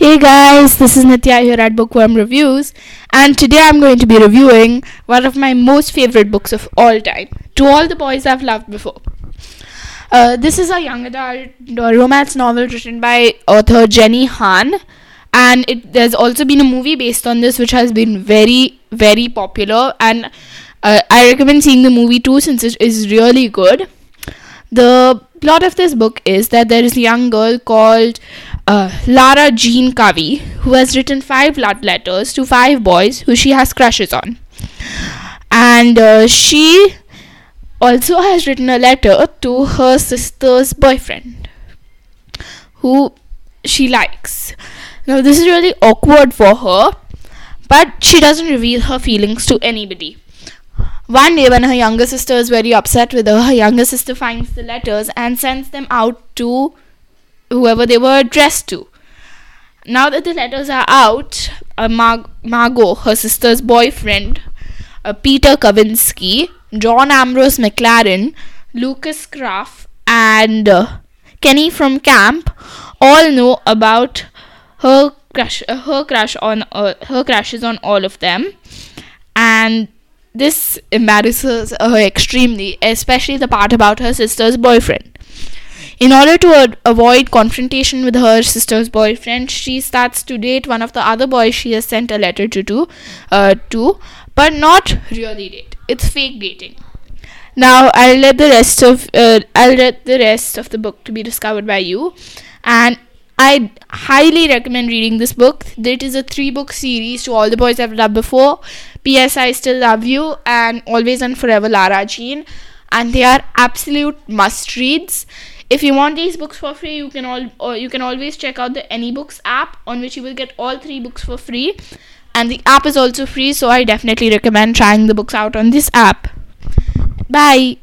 Hey guys, this is Nitya here at Bookworm Reviews, and today I'm going to be reviewing one of my most favorite books of all time, To All the Boys I've Loved Before. Uh, this is a young adult romance novel written by author Jenny Han, and it, there's also been a movie based on this which has been very, very popular, and uh, I recommend seeing the movie too since it is really good. The plot of this book is that there is a young girl called uh, Lara Jean Covey who has written five love letters to five boys who she has crushes on. And uh, she also has written a letter to her sister's boyfriend who she likes. Now, this is really awkward for her, but she doesn't reveal her feelings to anybody. One day, when her younger sister is very upset with her, her younger sister finds the letters and sends them out to whoever they were addressed to. Now that the letters are out, uh, Mar- Margot, her sister's boyfriend, uh, Peter Kavinsky, John Ambrose McClaren, Lucas Krapf, and uh, Kenny from camp all know about her crush, her crush on uh, her crushes on all of them, and this embarrasses her extremely, especially the part about her sister's boyfriend. In order to ad- avoid confrontation with her sister's boyfriend, she starts to date one of the other boys she has sent a letter to, to, uh, to but not really date. It's fake dating. Now I'll let the rest of uh, I'll let the rest of the book to be discovered by you, and I highly recommend reading this book. It is a three book series to all the boys I've loved before. P.S. I still love you and always and forever Lara Jean, and they are absolute must reads. If you want these books for free, you can all you can always check out the AnyBooks app on which you will get all three books for free. And the app is also free, so I definitely recommend trying the books out on this app. Bye.